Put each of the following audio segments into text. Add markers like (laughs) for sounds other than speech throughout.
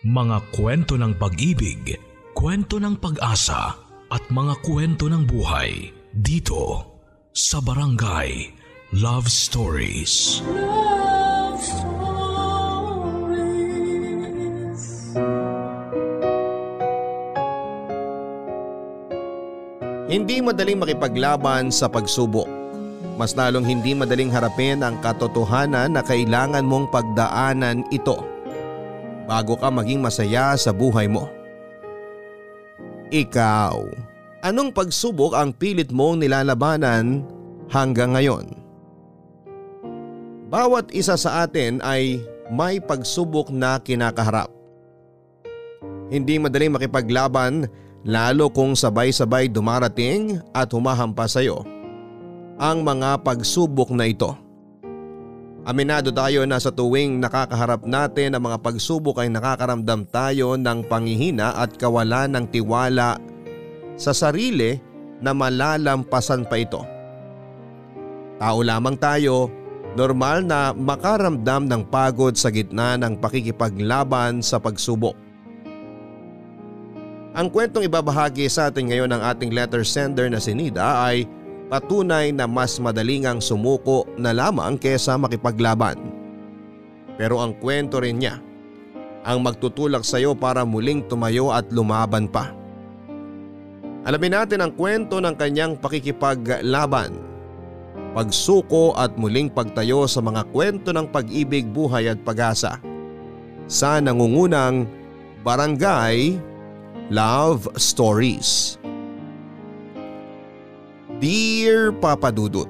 Mga kwento ng pag-ibig, kwento ng pag-asa at mga kwento ng buhay dito sa Barangay Love Stories. Love Stories. Hindi madaling makipaglaban sa pagsubok. Mas lalong hindi madaling harapin ang katotohanan na kailangan mong pagdaanan ito bago ka maging masaya sa buhay mo. Ikaw, anong pagsubok ang pilit mong nilalabanan hanggang ngayon? Bawat isa sa atin ay may pagsubok na kinakaharap. Hindi madaling makipaglaban lalo kung sabay-sabay dumarating at humahampas sa iyo ang mga pagsubok na ito. Aminado tayo na sa tuwing nakakaharap natin ang mga pagsubok ay nakakaramdam tayo ng pangihina at kawalan ng tiwala sa sarili na malalampasan pa ito. Tao lamang tayo, normal na makaramdam ng pagod sa gitna ng pakikipaglaban sa pagsubok. Ang kwentong ibabahagi sa atin ngayon ng ating letter sender na si Nida ay patunay na mas madaling ang sumuko na lamang kesa makipaglaban. Pero ang kwento rin niya ang magtutulak sa iyo para muling tumayo at lumaban pa. Alamin natin ang kwento ng kanyang pakikipaglaban, pagsuko at muling pagtayo sa mga kwento ng pag-ibig, buhay at pag-asa sa nangungunang Barangay Love Stories. Dear Papa Dudut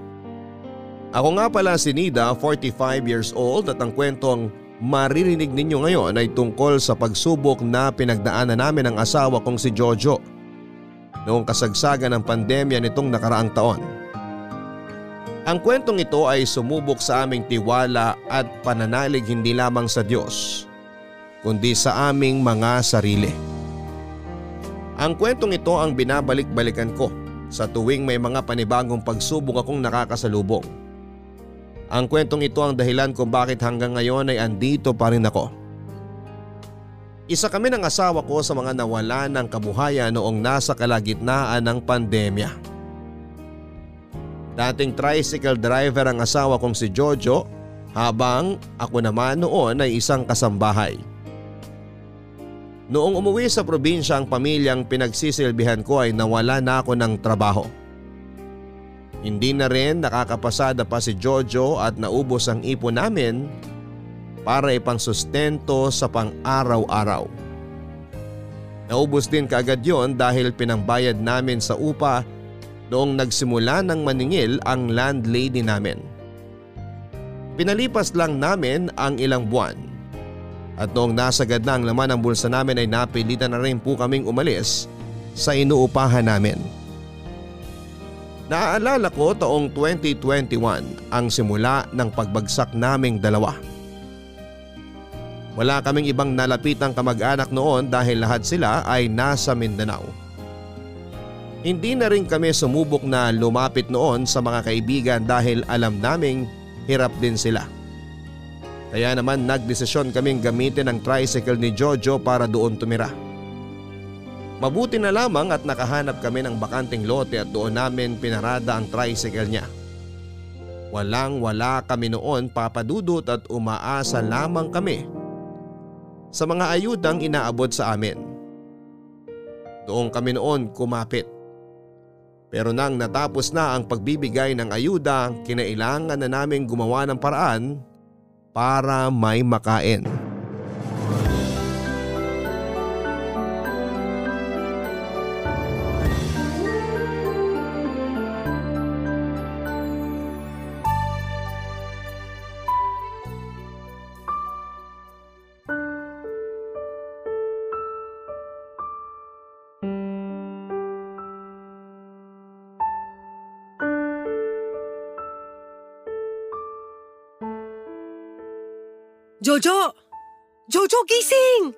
Ako nga pala si Nida, 45 years old at ang kwentong maririnig ninyo ngayon ay tungkol sa pagsubok na pinagdaanan namin ng asawa kong si Jojo noong kasagsagan ng pandemya nitong nakaraang taon. Ang kwentong ito ay sumubok sa aming tiwala at pananalig hindi lamang sa Diyos kundi sa aming mga sarili. Ang kwentong ito ang binabalik-balikan ko sa tuwing may mga panibagong pagsubok akong nakakasalubong. Ang kwentong ito ang dahilan kung bakit hanggang ngayon ay andito pa rin ako. Isa kami ng asawa ko sa mga nawala ng kabuhayan noong nasa kalagitnaan ng pandemya. Dating tricycle driver ang asawa kong si Jojo habang ako naman noon ay isang kasambahay. Noong umuwi sa probinsya ang pamilyang pinagsisilbihan ko ay nawala na ako ng trabaho. Hindi na rin nakakapasada pa si Jojo at naubos ang ipon namin para ipangsustento sa pang-araw-araw. Naubos din kaagad yon dahil pinangbayad namin sa upa noong nagsimula ng maningil ang landlady namin. Pinalipas lang namin ang ilang buwan at noong nasagad na ang laman ng bulsa namin ay napilitan na rin po kaming umalis sa inuupahan namin. Naaalala ko taong 2021 ang simula ng pagbagsak naming dalawa. Wala kaming ibang nalapitang kamag-anak noon dahil lahat sila ay nasa Mindanao. Hindi na rin kami sumubok na lumapit noon sa mga kaibigan dahil alam naming hirap din sila. Kaya naman nagdesisyon kaming gamitin ang tricycle ni Jojo para doon tumira. Mabuti na lamang at nakahanap kami ng bakanting lote at doon namin pinarada ang tricycle niya. Walang wala kami noon papadudot at umaasa lamang kami sa mga ayudang inaabot sa amin. Doon kami noon kumapit. Pero nang natapos na ang pagbibigay ng ayuda, kinailangan na namin gumawa ng paraan para may makain. Jojo! Jojo, gising!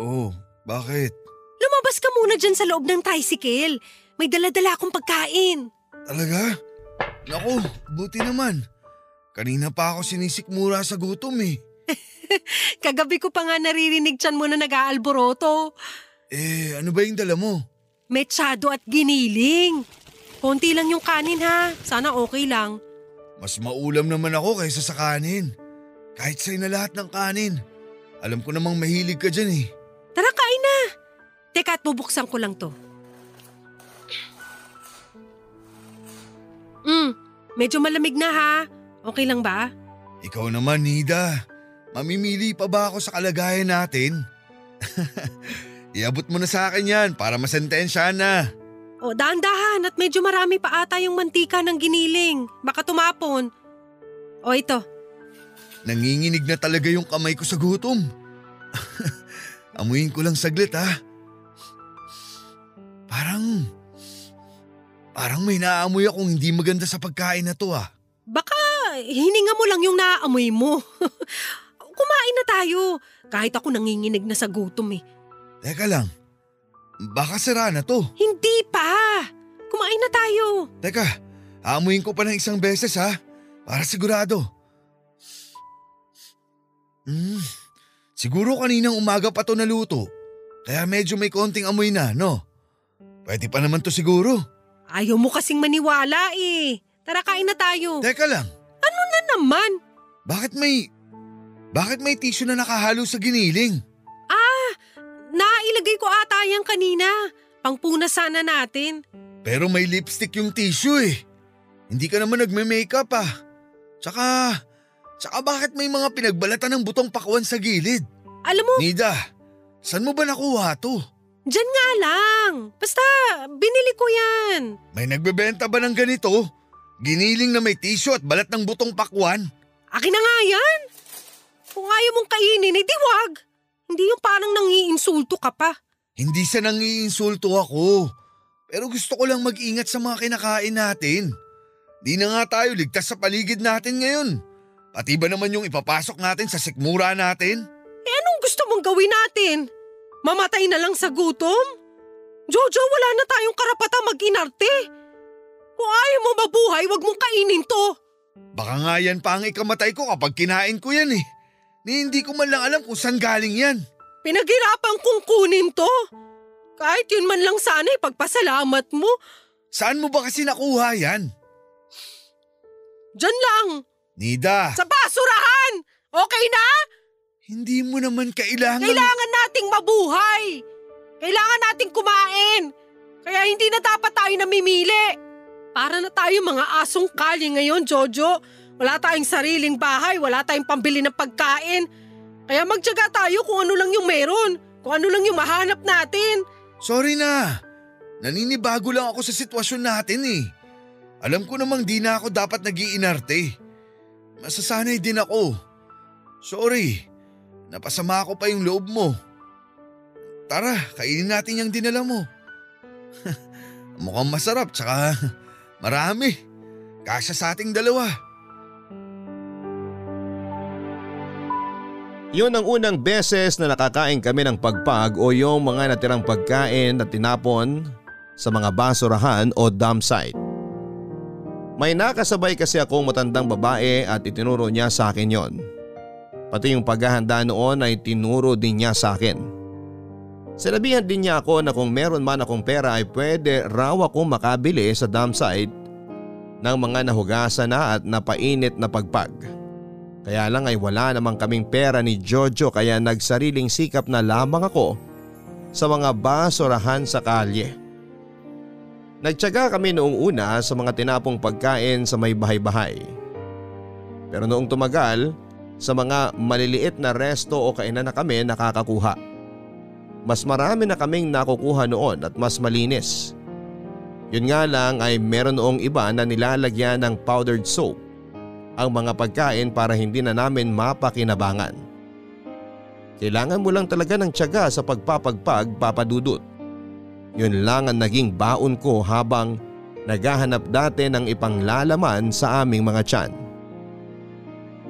Oh, bakit? Lumabas ka muna dyan sa loob ng tricycle. May daladala akong pagkain. Talaga? Naku, buti naman. Kanina pa ako sinisikmura sa gutom eh. (laughs) Kagabi ko pa nga naririnig tiyan mo na nag-aalboroto. Eh, ano ba yung dala mo? Metsado at giniling. Konti lang yung kanin ha. Sana okay lang. Mas maulam naman ako kaysa sa kanin. Kahit sa'yo na lahat ng kanin. Alam ko namang mahilig ka dyan eh. Tara, kain na. Teka at bubuksan ko lang to. Mm, medyo malamig na ha. Okay lang ba? Ikaw naman, Nida. Mamimili pa ba ako sa kalagayan natin? (laughs) Iabot mo na sa akin yan para masentensya na. O, dahan-dahan at medyo marami pa ata yung mantika ng giniling. Baka tumapon. O, ito. Nanginginig na talaga yung kamay ko sa gutom. (laughs) Amuyin ko lang saglit ha. Parang... Parang may naaamoy akong hindi maganda sa pagkain na to ah. Baka hininga mo lang yung naaamoy mo. (laughs) Kumain na tayo. Kahit ako nanginginig na sa gutom eh. Teka lang. Baka sira na to. Hindi pa. Kumain na tayo. Teka, aamuyin ko pa ng isang beses ha. Para sigurado. Hmm, siguro kaninang umaga pa to naluto. Kaya medyo may konting amoy na, no? Pwede pa naman to siguro. Ayaw mo kasing maniwala eh. Tara kain na tayo. Teka lang, Ano na naman? bakit may... Bakit may tissue na nakahalo sa giniling? Nailagay ko ata yan kanina. Pangpuna sana natin. Pero may lipstick yung tissue eh. Hindi ka naman nagme-makeup ah. Tsaka... Tsaka bakit may mga pinagbalatan ng butong pakwan sa gilid? Alam mo, Nida, saan mo ba nakuha to? dyan nga lang. Basta, binili ko yan. May nagbebenta ba ng ganito? Giniling na may tissue at balat ng butong pakwan? Akin na nga yan. Kung ayaw mong kainin, edi wag. Hindi yung parang nangiinsulto ka pa. Hindi sa nangiinsulto ako. Pero gusto ko lang mag-ingat sa mga kinakain natin. Di na nga tayo ligtas sa paligid natin ngayon. Pati ba naman yung ipapasok natin sa sikmura natin? Eh anong gusto mong gawin natin? Mamatay na lang sa gutom? Jojo, wala na tayong karapatang mag-inarte. Kung ayaw mo mabuhay, wag mong kainin to. Baka nga yan pa ang ikamatay ko kapag kinain ko yan eh. Ni hindi ko man lang alam kung saan galing yan. Pinaghirapan kong kunin to. Kahit yun man lang sana ipagpasalamat mo. Saan mo ba kasi nakuha yan? Diyan lang, Nida, sa basurahan! Okay na? hindi mo naman kailangan... Kailangan nating mabuhay! Kailangan nating kumain! Kaya hindi na dapat tayo namimili! Para na tayo mga asong kali ngayon, Jojo. Wala tayong sariling bahay, wala tayong pambili ng pagkain. Kaya magtyaga tayo kung ano lang yung meron, kung ano lang yung mahanap natin. Sorry na. Naninibago lang ako sa sitwasyon natin eh. Alam ko namang di na ako dapat nagiinarte. Masasanay din ako. Sorry. Napasama ko pa yung loob mo. Tara, kainin natin yung dinala mo. (laughs) Mukhang masarap tsaka marami. Kasya sa ating dalawa. Yun ang unang beses na nakakain kami ng pagpag o yung mga natirang pagkain na tinapon sa mga basurahan o dump site. May nakasabay kasi akong matandang babae at itinuro niya sa akin yon. Pati yung paghahanda noon ay tinuro din niya sa akin. Sinabihan din niya ako na kung meron man akong pera ay pwede raw akong makabili sa dump site ng mga nahugasan na at napainit na pagpag. Kaya lang ay wala namang kaming pera ni Jojo kaya nagsariling sikap na lamang ako sa mga basurahan sa kalye. Nagtyaga kami noong una sa mga tinapong pagkain sa may bahay-bahay. Pero noong tumagal, sa mga maliliit na resto o kainan na kami nakakakuha. Mas marami na kaming nakukuha noon at mas malinis. Yun nga lang ay meron noong iba na nilalagyan ng powdered soap ang mga pagkain para hindi na namin mapakinabangan. Kailangan mo lang talaga ng tiyaga sa pagpapagpag papadudot. Yun lang ang naging baon ko habang naghahanap dati ng ipanglalaman sa aming mga tiyan.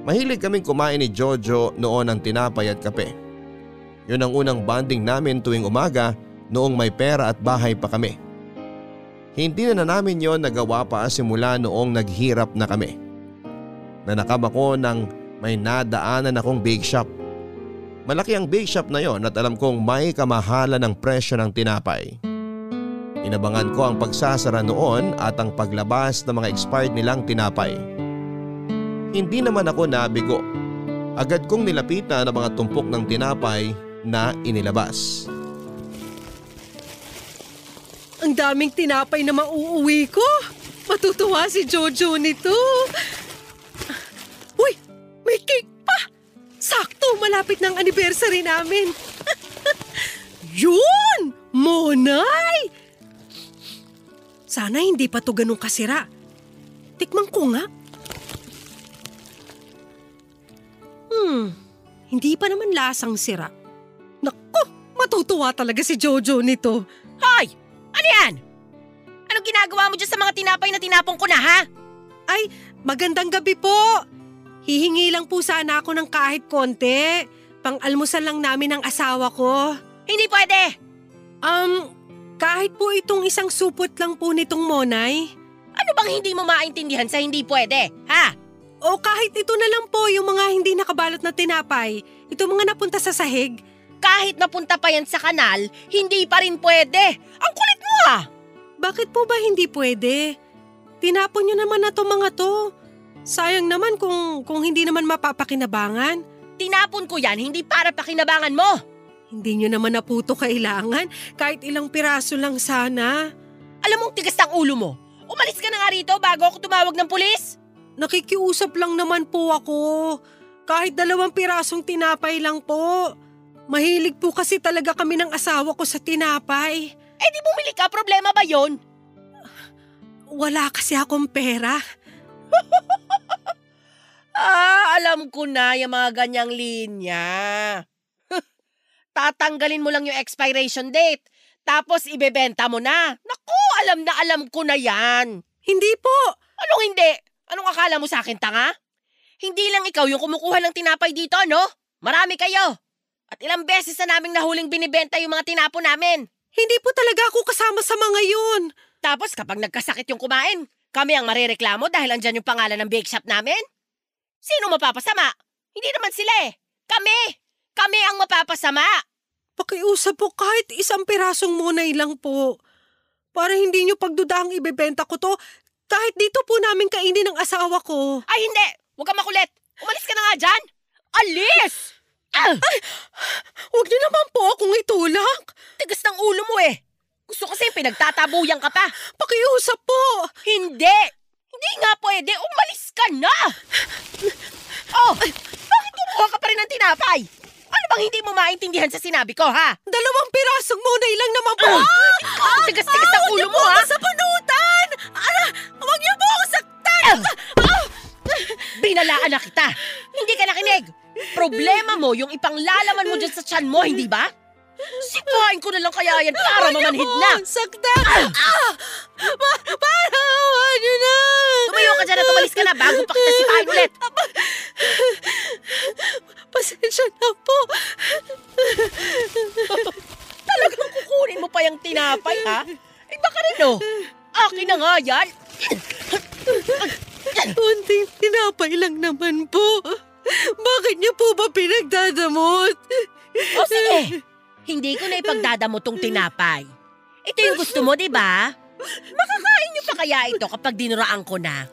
Mahilig kaming kumain ni Jojo noon ng tinapay at kape. Yun ang unang bonding namin tuwing umaga noong may pera at bahay pa kami. Hindi na, na namin yon nagawa pa simula noong naghirap na kami. Nanakam ako ng may nadaanan akong bake shop. Malaki ang bake shop na yon at alam kong may kamahalan ng presyo ng tinapay. Inabangan ko ang pagsasara noon at ang paglabas ng mga expired nilang tinapay. Hindi naman ako nabigo. Agad kong nilapitan ang mga tumpok ng tinapay na inilabas. Ang daming tinapay na mauuwi ko. Matutuwa si Jojo nito. Uy, may cake pa. Sakto, malapit ng anniversary namin. (laughs) Yun! Monay! Sana hindi pa to ganun kasira. Tikman ko nga. Hmm, hindi pa naman lasang sira. Naku, matutuwa talaga si Jojo nito. Hoy! Ano yan? Anong ginagawa mo dyan sa mga tinapay na tinapong ko na ha? Ay, magandang gabi po. Hihingi lang po sana ako ng kahit konti. Pang-almusal lang namin ng asawa ko. Hindi pwede! Um, kahit po itong isang supot lang po nitong Monay. Ano bang hindi mo maintindihan sa hindi pwede, ha? O kahit ito na lang po yung mga hindi nakabalot na tinapay. Ito mga napunta sa sahig. Kahit napunta pa yan sa kanal, hindi pa rin pwede. Ang kulit mo ah! Bakit po ba hindi pwede? Tinapon nyo naman na to mga to. Sayang naman kung, kung hindi naman mapapakinabangan. Tinapon ko yan, hindi para pakinabangan mo. Hindi nyo naman na po to kailangan. Kahit ilang piraso lang sana. Alam mong tigas ng ulo mo. Umalis ka na nga rito bago ako tumawag ng pulis. Nakikiusap lang naman po ako. Kahit dalawang pirasong tinapay lang po. Mahilig po kasi talaga kami ng asawa ko sa tinapay. Eh di bumili ka, problema ba yon? Wala kasi akong pera. (laughs) Ah, alam ko na yung mga ganyang linya. Tatanggalin mo lang yung expiration date, tapos ibebenta mo na. Naku, alam na alam ko na yan. Hindi po. Anong hindi? Anong akala mo sa akin, tanga? Hindi lang ikaw yung kumukuha ng tinapay dito, no? Marami kayo. At ilang beses na naming nahuling binibenta yung mga tinapo namin. Hindi po talaga ako kasama sa mga yun. Tapos kapag nagkasakit yung kumain, kami ang marereklamo dahil andyan yung pangalan ng bake shop namin? Sino mapapasama? Hindi naman sila eh. Kami! Kami ang mapapasama! Pakiusap po kahit isang pirasong munay lang po. Para hindi nyo pagdudaang ibebenta ko to, kahit dito po namin kainin ng asawa ko. Ay hindi! Huwag ka makulit! Umalis ka na nga dyan! Alis! Ah! Huwag niyo naman po akong itulak. Tigas ng ulo mo eh! Gusto kasi pinagtatabuyan ka pa. Pakiusap po. Hindi! Hindi nga pwede! Umalis ka na! Oh! Bakit kumuha ka pa rin ng tinapay? Bang hindi mo maintindihan sa sinabi ko, ha? Dalawang pirasong munay lang naman po. Ikaw, tigas-tigas ng ulo mo, ha? Sa panutan! Ara, huwag niyo po ako saktan! Binalaan na kita! Hindi ka nakinig! Problema mo yung ipanglalaman mo dyan sa tiyan mo, hindi ba? Sipain ko na lang kaya yan para mamanhid na! Saktan! Ah! Ma para, niyo na! Tumayo ka dyan at umalis ka na bago pa kita sipain ulit! Pasensya na po. Talagang kukunin mo pa yung tinapay, ha? Eh baka rin, no? Akin na nga yan! Kunting tinapay lang naman po. Bakit niyo po ba pinagdadamot? O sige, hindi ko na ipagdadamo tong tinapay. Ito yung gusto mo, di ba? Makakain niyo pa kaya ito kapag dinuraan ko na?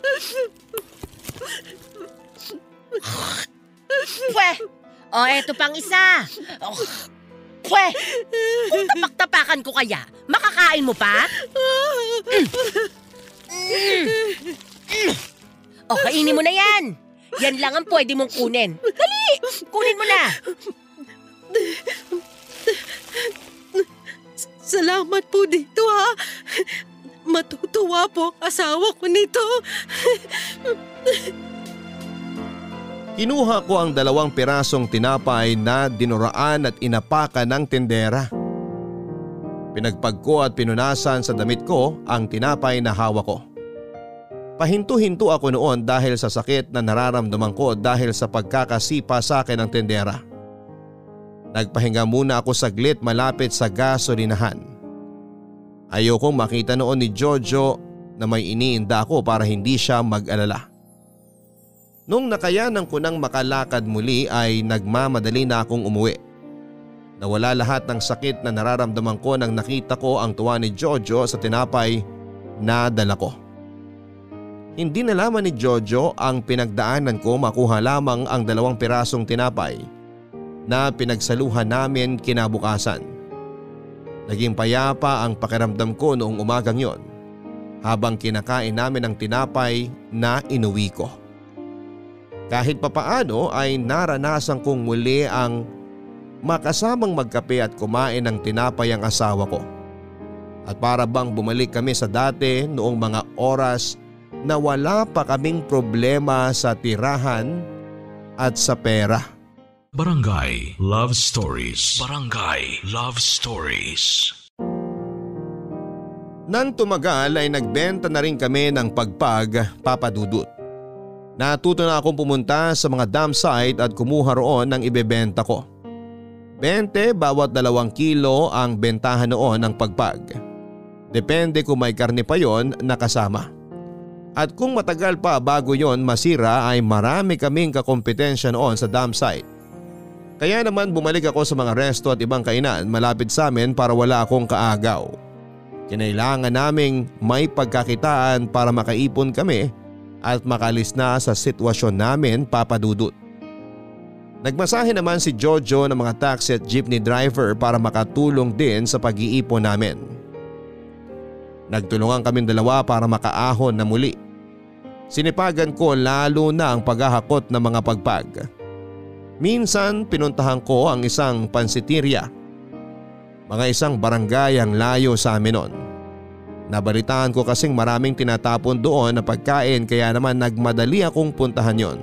Pwe! O, eto pang isa. Oh, Pwe! Kung tapak-tapakan ko kaya, makakain mo pa? O, kainin mo na yan. Yan lang ang pwede mong kunin. Dali! Kunin mo na! Salamat po dito ha. Matutuwa po asawa ko nito. Kinuha ko ang dalawang pirasong tinapay na dinuraan at inapakan ng tendera. Pinagpag ko at pinunasan sa damit ko ang tinapay na hawak ko. Pahinto-hinto ako noon dahil sa sakit na nararamdaman ko dahil sa pagkakasipa sa akin ng tendera. Nagpahinga muna ako saglit malapit sa gasolinahan. Ayokong makita noon ni Jojo na may iniinda ako para hindi siya mag-alala. Nung nakayanan ko nang makalakad muli ay nagmamadali na akong umuwi. Nawala lahat ng sakit na nararamdaman ko nang nakita ko ang tuwa ni Jojo sa tinapay na dala ko. Hindi nalaman ni Jojo ang pinagdaanan ko makuha lamang ang dalawang pirasong tinapay na pinagsaluhan namin kinabukasan. Naging payapa ang pakiramdam ko noong umagang yon habang kinakain namin ang tinapay na inuwi ko. Kahit papaano ay naranasan kong muli ang makasamang magkape at kumain ng tinapay ang asawa ko. At para bang bumalik kami sa dati noong mga oras na wala pa kaming problema sa tirahan at sa pera. Barangay Love Stories. Barangay Love Stories. Nang tumagal ay nagbenta na rin kami ng pagpag papadudot. Natuto na akong pumunta sa mga dam site at kumuha roon ng ibebenta ko. 20 bawat dalawang kilo ang bentahan noon ng pagpag. Depende kung may karne pa yon nakasama. At kung matagal pa bago yon masira ay marami kaming kakompetensya noon sa dam site. Kaya naman bumalik ako sa mga resto at ibang kainan malapit sa amin para wala akong kaagaw. Kinailangan naming may pagkakitaan para makaipon kami at makalis na sa sitwasyon namin papadudot. Nagmasahe naman si Jojo ng mga taxi at jeepney driver para makatulong din sa pag-iipon namin. Nagtulungan kaming dalawa para makaahon na muli. Sinipagan ko lalo na ang paghahakot ng mga pagpag. Minsan pinuntahan ko ang isang pansitirya. Mga isang barangay ang layo sa amin noon. Nabalitaan ko kasing maraming tinatapon doon na pagkain kaya naman nagmadali akong puntahan yon.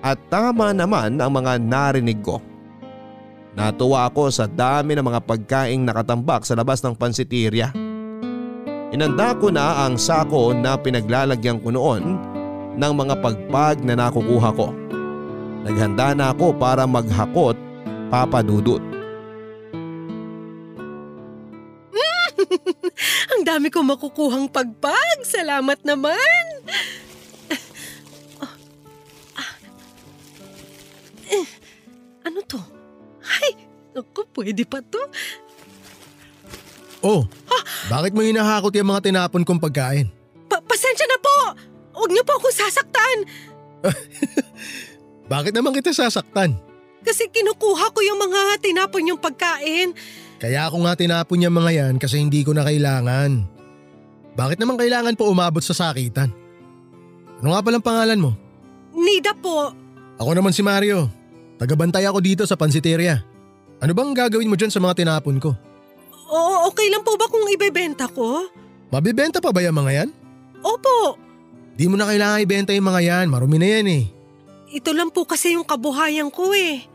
At tama naman ang mga narinig ko. Natuwa ako sa dami ng mga pagkaing nakatambak sa labas ng pansitirya. Inanda ko na ang sako na pinaglalagyan ko noon ng mga pagpag na nakukuha ko. Naghanda na ako para maghakot papadudot. (laughs) Ang dami ko makukuhang pagpag. Salamat naman. Ah, ah. Eh, ano to? Ay, naku, pwede pa to. Oh, bakit mo hinahakot yung mga tinapon kong pagkain? Pa- pasensya na po. Huwag niyo po akong sasaktan. (laughs) Bakit naman kita sasaktan? Kasi kinukuha ko yung mga tinapon yung pagkain. Kaya ako nga tinapon yung mga yan kasi hindi ko na kailangan. Bakit naman kailangan po umabot sa sakitan? Ano nga palang pangalan mo? Nida po. Ako naman si Mario. Tagabantay ako dito sa pansiteria. Ano bang gagawin mo dyan sa mga tinapon ko? Oo, okay lang po ba kung ibebenta ko? Mabibenta pa ba yung mga yan? Opo. Di mo na kailangan ibenta yung mga yan, marumi na yan eh. Ito lang po kasi yung kabuhayan ko eh.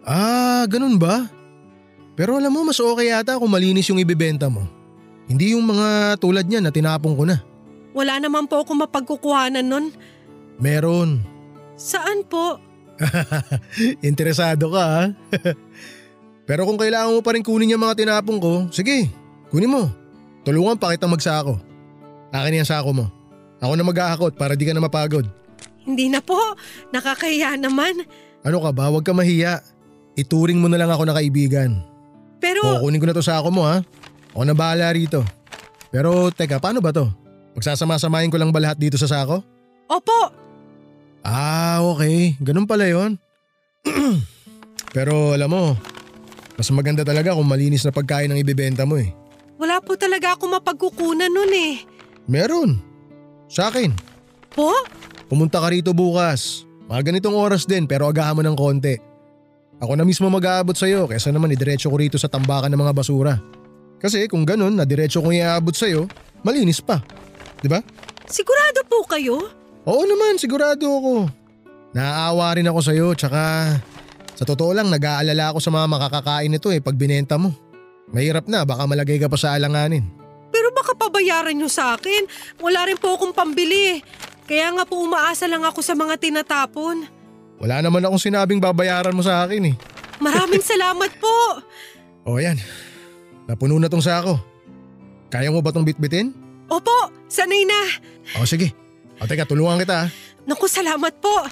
Ah, ganun ba? Pero alam mo, mas okay yata kung malinis yung ibibenta mo. Hindi yung mga tulad niyan na tinapon ko na. Wala naman po akong mapagkukuhanan nun. Meron. Saan po? (laughs) Interesado ka ha? (laughs) Pero kung kailangan mo pa rin kunin yung mga tinapon ko, sige, kunin mo. Tulungan pa kita magsako. Akin yung sako mo. Ako na mag-aakot para di ka na mapagod. Hindi na po. Nakakahiya naman. Ano ka ba? Huwag ka mahiya. Ituring mo na lang ako na kaibigan. Pero Kukunin ko na to sako mo ha. Ako na bahala rito. Pero teka, paano ba to? Magsasama-samahin ko lang ba lahat dito sa sako? opo, Ah, okay. Ganun pala yon. (clears throat) Pero alam mo, mas maganda talaga kung malinis na pagkain ang ibebenta mo eh. wala po talaga ako mapagkukunan nun eh. Meron. Sa akin. Po? Pumunta ka rito bukas. Mga ganitong oras din pero agahan mo ng konti. Ako na mismo mag-aabot sa'yo kesa naman idiretso ko rito sa tambakan ng mga basura. Kasi kung ganun na diretso kong iaabot sa'yo, malinis pa. 'Di ba? Sigurado po kayo? Oo naman, sigurado ako. Naaawa rin ako sa'yo tsaka sa totoo lang nag-aalala ako sa mga makakakain nito eh pag binenta mo. Mahirap na baka malagay ka pa sa alanganin. Pero baka pabayaran nyo sa akin. Wala rin po akong pambili. Kaya nga po umaasa lang ako sa mga tinatapon. Wala naman akong sinabing babayaran mo sa akin eh. Maraming (laughs) salamat po. O yan, napuno na tong sako. Kaya mo ba tong bitbitin? Opo, sanay na. O sige, o teka tulungan kita ah. Naku, salamat po.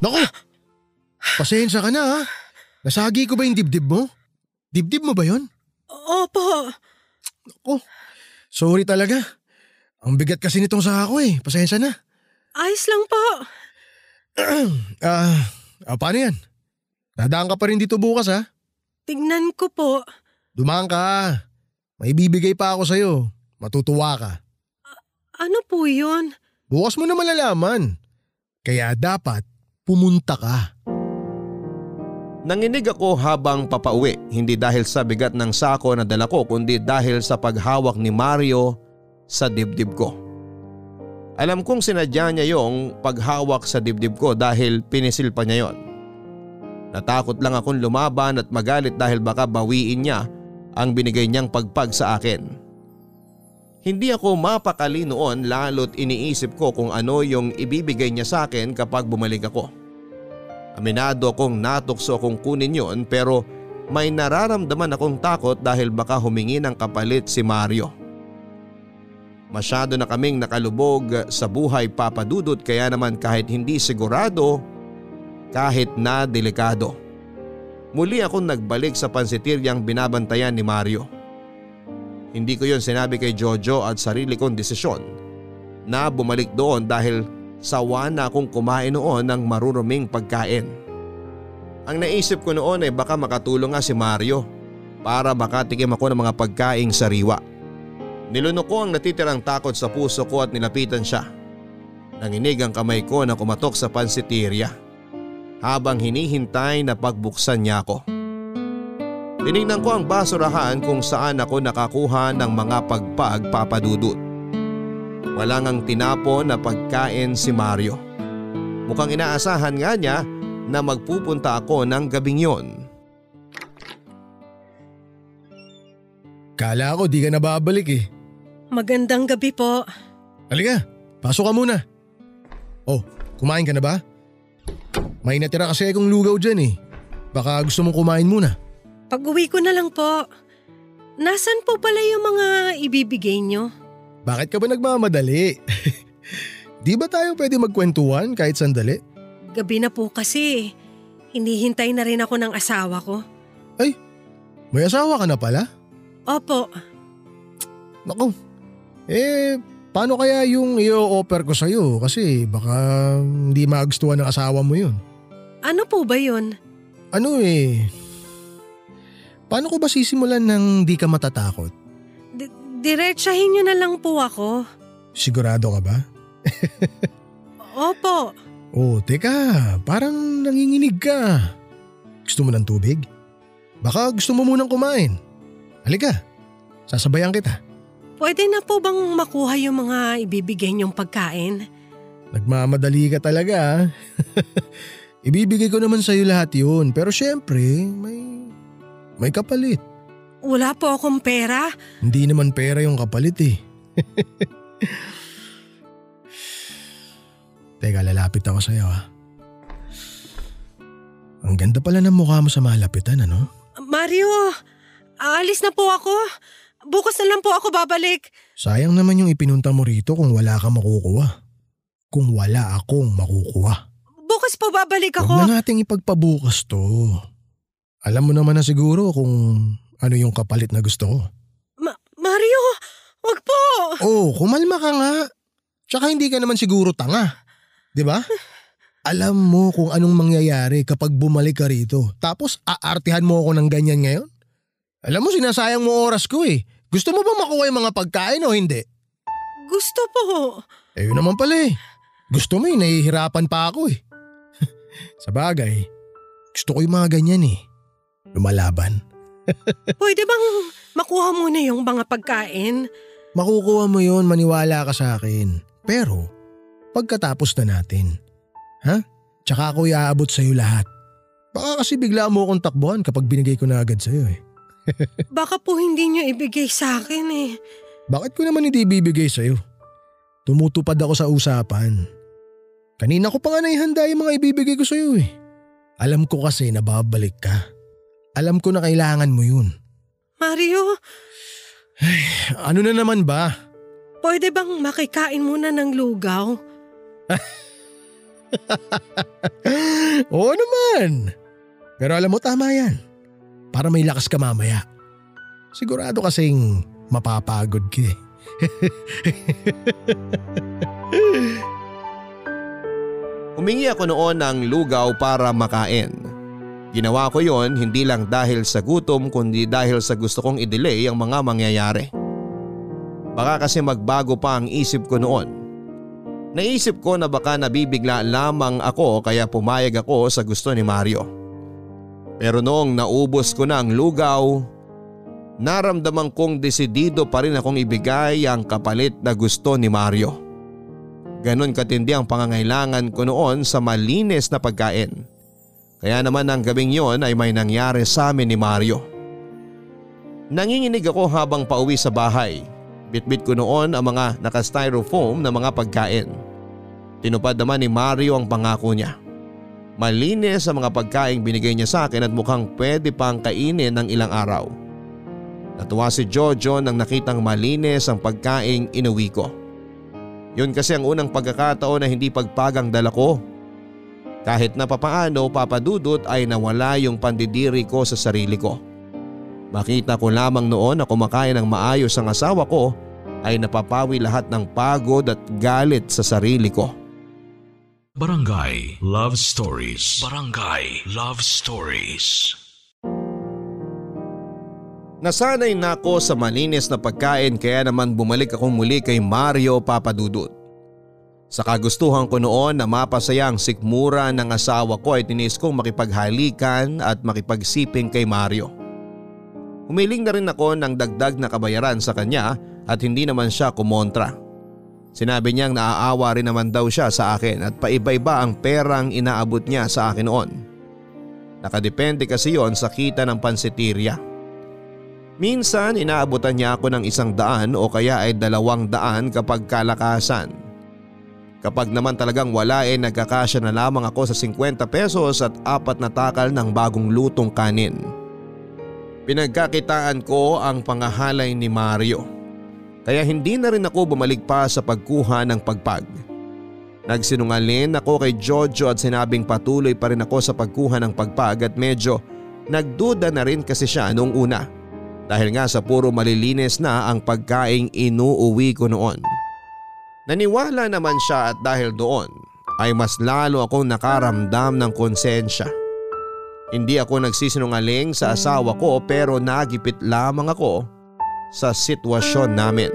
Naku! Pasensya ka na ha. Nasagi ko ba yung dibdib mo? Dibdib mo ba yon? Opo. Naku, sorry talaga. Ang bigat kasi nitong sako eh. Pasensya na. Ayos lang po. (clears throat) Ah, ah, paano yan? Dadaan ka pa rin dito bukas ha? Tignan ko po. Dumaan ka. May bibigay pa ako sa'yo. Matutuwa ka. Ano po yun? Bukas mo na malalaman. Kaya dapat pumunta ka. Nanginig ako habang papauwi, hindi dahil sa bigat ng sako na dala ko kundi dahil sa paghawak ni Mario sa dibdib ko. Alam kong sinadya niya yung paghawak sa dibdib ko dahil pinisil pa niya yon. Natakot lang akong lumaban at magalit dahil baka bawiin niya ang binigay niyang pagpag sa akin. Hindi ako mapakali noon lalo't iniisip ko kung ano yung ibibigay niya sa akin kapag bumalik ako. Aminado akong natukso kung kunin yon pero may nararamdaman akong takot dahil baka humingi ng kapalit si Mario. Masyado na kaming nakalubog sa buhay papadudot kaya naman kahit hindi sigurado, kahit na delikado. Muli akong nagbalik sa pansitiryang binabantayan ni Mario. Hindi ko yon sinabi kay Jojo at sarili kong desisyon na bumalik doon dahil sawa na akong kumain noon ng maruruming pagkain. Ang naisip ko noon ay baka makatulong nga si Mario para makatikim ako ng mga pagkaing sariwa. Nilunok ko ang natitirang takot sa puso ko at nilapitan siya. Nanginig ang kamay ko na kumatok sa pansitirya habang hinihintay na pagbuksan niya ako. Tinignan ko ang basurahan kung saan ako nakakuha ng mga pagpagpapadudot. Wala ngang tinapon na pagkain si Mario. Mukhang inaasahan nga niya na magpupunta ako ng gabing yon. Kala ko di ka na babalik eh. Magandang gabi po. Halika, pasok ka muna. Oh, kumain ka na ba? May natira kasi akong lugaw dyan eh. Baka gusto mong kumain muna. Pag uwi ko na lang po. Nasaan po pala yung mga ibibigay nyo? Bakit ka ba nagmamadali? (laughs) di ba tayo pwede magkwentuhan kahit sandali? Gabi na po kasi. Hinihintay na rin ako ng asawa ko. May asawa ka na pala? Opo, Naku, eh paano kaya yung i-offer ko sa'yo? Kasi baka hindi magustuhan ng asawa mo yun. ano po ba yun? Ano eh, paano ko ba sisimulan ng di ka matatakot? D- diretsahin nyo na lang po ako. Sigurado ka ba? Opo, (laughs) Oh, teka, parang nanginginig ka. Gusto mo ng tubig? Baka gusto mo munang kumain. Halika, sasabayan kita. Pwede na po bang makuha yung mga ibibigay nyong pagkain? Nagmamadali ka talaga. ah. (laughs) Ibibigay ko naman sa'yo lahat yun. Pero syempre, may, may kapalit. Wala po akong pera. Hindi naman pera yung kapalit eh. (laughs) Teka, lalapit ako sa'yo ha. Ang ganda pala ng mukha mo sa malapitan, ano? Mario, aalis na po ako. Bukas na lang po ako babalik. Sayang naman yung ipinunta mo rito kung wala kang makukuha. Kung wala akong makukuha. Bukas po babalik Huwag ako. na nating ipagpabukas to. Alam mo naman na siguro kung ano yung kapalit na gusto ko. Ma- Mario, wag po. Oh, kumalma ka nga. Tsaka hindi ka naman siguro tanga. 'Di ba? Alam mo kung anong mangyayari kapag bumalik ka rito. Tapos aartihan mo ako ng ganyan ngayon? Alam mo sinasayang mo oras ko eh. Gusto mo ba makuha yung mga pagkain o hindi? Gusto po. Eh yun naman pala eh. Gusto mo eh, nahihirapan pa ako eh. (laughs) Sa bagay, gusto ko yung mga ganyan eh. Lumalaban. (laughs) Pwede bang makuha muna yung mga pagkain? Makukuha mo yon maniwala ka sa akin. Pero, pagkatapos na natin. Ha? Tsaka ako iaabot sa'yo lahat. Baka kasi bigla mo akong takbuhan kapag binigay ko na agad sa'yo eh. Baka po hindi nyo ibigay sa akin eh. Bakit ko naman hindi bibigay sa'yo? Tumutupad ako sa usapan. Kanina ko pa nga naihanda yung mga ibibigay ko sa'yo eh. Alam ko kasi na babalik ka. Alam ko na kailangan mo yun. Mario, Ano na naman ba? pwede bang makikain muna ng lugaw? (laughs) Oo naman. Pero alam mo tama yan. Para may lakas ka mamaya. Sigurado kasing mapapagod ka eh. (laughs) Humingi ako noon ng lugaw para makain. Ginawa ko yon hindi lang dahil sa gutom kundi dahil sa gusto kong i-delay ang mga mangyayari. Baka kasi magbago pa ang isip ko noon. Naisip ko na baka nabibigla lamang ako kaya pumayag ako sa gusto ni Mario. Pero noong naubos ko na ang lugaw, naramdaman kong desidido pa rin akong ibigay ang kapalit na gusto ni Mario. Ganon katindi ang pangangailangan ko noon sa malinis na pagkain. Kaya naman ang gabing yon ay may nangyari sa amin ni Mario. Nanginginig ako habang pauwi sa bahay. Bitbit ko noon ang mga naka-styrofoam na mga pagkain. Tinupad naman ni Mario ang pangako niya. Malinis ang mga pagkain binigay niya sa akin at mukhang pwede pang kainin ng ilang araw. Natuwa si Jojo nang nakitang malinis ang pagkain inuwi ko. Yun kasi ang unang pagkakataon na hindi pagpagang dala ko. Kahit na papaano papadudot ay nawala yung pandidiri ko sa sarili ko. Makita ko lamang noon na kumakain ng maayos ang asawa ko ay napapawi lahat ng pagod at galit sa sarili ko. Barangay Love Stories. Barangay Love Stories. Nasanay na ako sa malinis na pagkain kaya naman bumalik ako muli kay Mario Papadudut. Sa kagustuhan ko noon na mapasaya ang sikmura ng asawa ko ay tinis kong makipaghalikan at makipagsiping kay Mario. Humiling na rin ako ng dagdag na kabayaran sa kanya at hindi naman siya kumontra. Sinabi niyang naaawa rin naman daw siya sa akin at paiba-iba ang perang inaabot niya sa akin noon. Nakadepende kasi yon sa kita ng pansitirya. Minsan inaabutan niya ako ng isang daan o kaya ay dalawang daan kapag kalakasan. Kapag naman talagang wala eh, nagkakasya na lamang ako sa 50 pesos at apat na takal ng bagong lutong kanin. Pinagkakitaan ko ang pangahalay ni Mario. Kaya hindi na rin ako bumalik pa sa pagkuha ng pagpag. Nagsinungalin ako kay Jojo at sinabing patuloy pa rin ako sa pagkuha ng pagpag at medyo nagduda na rin kasi siya noong una. Dahil nga sa puro malilinis na ang pagkaing inuuwi ko noon. Naniwala naman siya at dahil doon ay mas lalo akong nakaramdam ng konsensya. Hindi ako nagsisinungaling sa asawa ko pero nagipit lamang ako sa sitwasyon namin.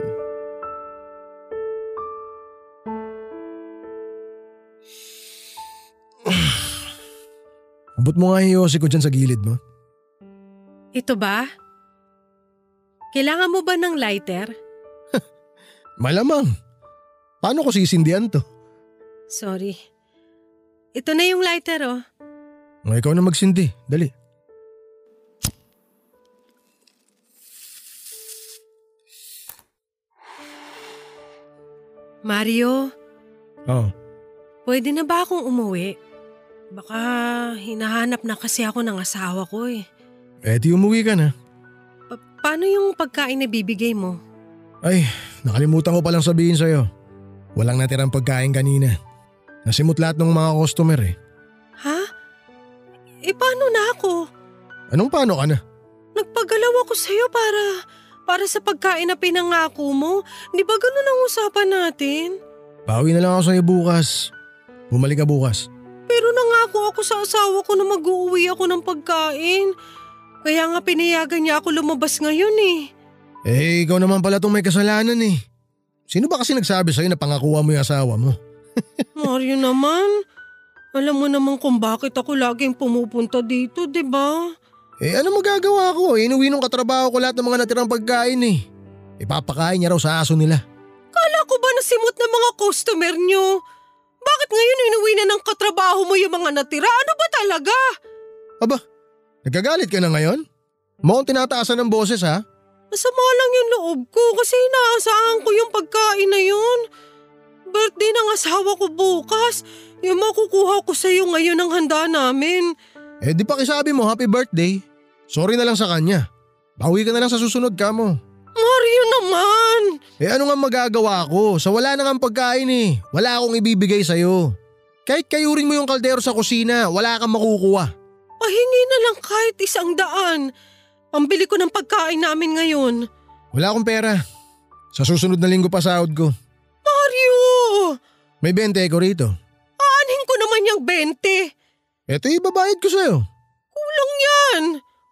Abot mo nga yung yosi ko dyan sa gilid mo. Ito ba? Kailangan mo ba ng lighter? (laughs) Malamang. Paano ko sisindihan to? Sorry. Ito na yung lighter oh. Ikaw na magsindi. Dali. Mario, Oh. pwede na ba akong umuwi? Baka hinahanap na kasi ako ng asawa ko eh. Eh di umuwi ka na. Pa- paano yung pagkain na bibigay mo? Ay, nakalimutan ko palang sabihin sa'yo. Walang natirang pagkain kanina. Nasimot lahat ng mga customer eh. Ha? Eh paano na ako? Anong paano ka na? Nagpagalaw ako sa'yo para, para sa pagkain na pinangako mo. Di ba ganun ang usapan natin? Bawi na lang ako sa'yo bukas. Bumalik ka bukas. Pero nangako ako sa asawa ko na mag-uuwi ako ng pagkain. Kaya nga pinayagan niya ako lumabas ngayon eh. Eh, ikaw naman pala itong may kasalanan eh. Sino ba kasi nagsabi sa'yo na pangakuha mo yung asawa mo? (laughs) Mario naman, alam mo naman kung bakit ako laging pumupunta dito, di ba? Eh, ano magagawa ko? Inuwi nung katrabaho ko lahat ng mga natirang pagkain eh. Ipapakain niya raw sa aso nila. Kala ko ba nasimot ng mga customer nyo? Bakit ngayon inuwi na ng katrabaho mo yung mga natira? Ano ba talaga? Aba, nagagalit ka na ngayon? Mukhang tinataasan ng boses ha? Masama lang yung loob ko kasi inaasahan ko yung pagkain na yun. Birthday ng asawa ko bukas. Yung makukuha ko sa'yo ngayon ang handa namin. Eh di pa kisabi mo happy birthday. Sorry na lang sa kanya. Bawi ka na lang sa susunod ka mo. Mario naman! Eh ano nga magagawa ko? Sa wala na nga pagkain eh. Wala akong ibibigay sa'yo. Kahit kayurin mo yung kaldero sa kusina, wala kang makukuha. Pahingi na lang kahit isang daan. Pambili ko ng pagkain namin ngayon. Wala akong pera. Sa susunod na linggo pa sahod ko. Mario! May 20 ko rito. Aanhin ko naman yung 20. Eto ibabayad ko sa'yo. Kulang yan.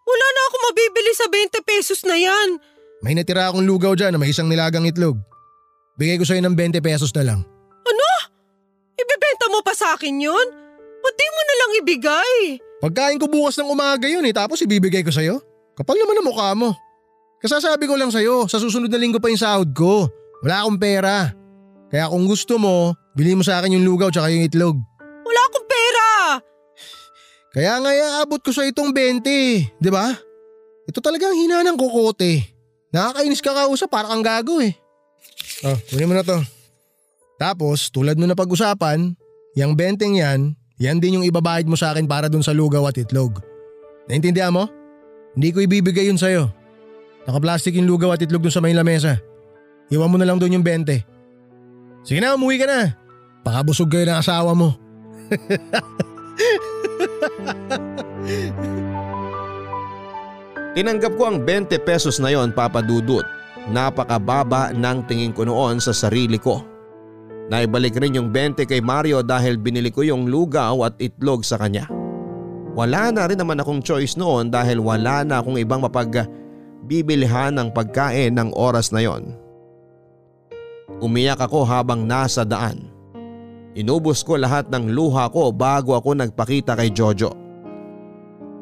Wala na ako mabibili sa 20 pesos na yan. May natira akong lugaw dyan na may isang nilagang itlog. Bigay ko sa'yo ng 20 pesos na lang. Ano? Ibebenta mo pa sa akin yun? Ba't di mo na lang ibigay? Pagkain ko bukas ng umaga yun eh tapos ibibigay ko sa'yo. Kapal naman ang mukha mo. Kasasabi ko lang sa'yo, sa susunod na linggo pa yung sahod ko. Wala akong pera. Kaya kung gusto mo, bili mo sa akin yung lugaw tsaka yung itlog. Kaya nga iaabot ko sa itong 20, di ba? Ito talagang hina ng kokote. Nakakainis ka kausap para kang gago eh. Oh, kunin mo na to. Tapos, tulad mo na pag-usapan, yung 20 yan, yan din yung ibabayad mo sa akin para dun sa lugaw at itlog. Naintindihan mo? Hindi ko ibibigay yun sa'yo. Naka-plastic yung lugaw at itlog dun sa may lamesa. Iwan mo na lang dun yung 20. Sige na, umuwi ka na. Pakabusog kayo ng asawa mo. (laughs) Tinanggap ko ang 20 pesos na yon papadudot. Napakababa ng tingin ko noon sa sarili ko. Naibalik rin yung 20 kay Mario dahil binili ko yung lugaw at itlog sa kanya. Wala na rin naman akong choice noon dahil wala na akong ibang mapagbibilhan ng pagkain ng oras na yon. Umiyak ako habang nasa daan. Inubos ko lahat ng luha ko bago ako nagpakita kay Jojo.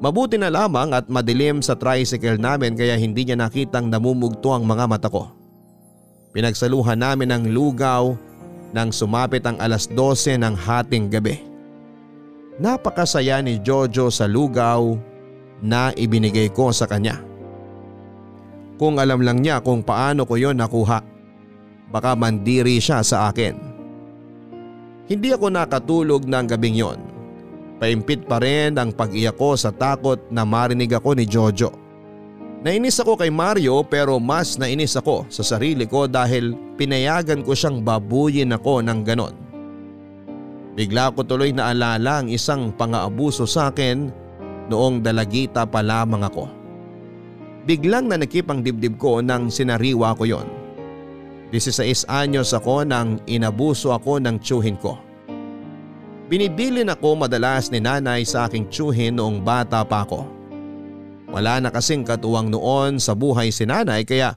Mabuti na lamang at madilim sa tricycle namin kaya hindi niya nakitang namumugto ang mga mata ko. Pinagsaluhan namin ang lugaw nang sumapit ang alas 12 ng hating gabi. Napakasaya ni Jojo sa lugaw na ibinigay ko sa kanya. Kung alam lang niya kung paano ko yon nakuha, baka mandiri siya sa akin. Hindi ako nakatulog ng gabing yon. Paimpit pa rin ang pag-iyak ko sa takot na marinig ako ni Jojo. Nainis ako kay Mario pero mas nainis ako sa sarili ko dahil pinayagan ko siyang babuyin ako ng ganon. Bigla ko tuloy naalala ang isang pangaabuso sa akin noong dalagita pa lamang ako. Biglang nanakip ang dibdib ko nang sinariwa ko yon. 16 anyos ako nang inabuso ako ng tsuhin ko. Binibilin ako madalas ni nanay sa aking tsuhin noong bata pa ako. Wala na kasing katuwang noon sa buhay si nanay kaya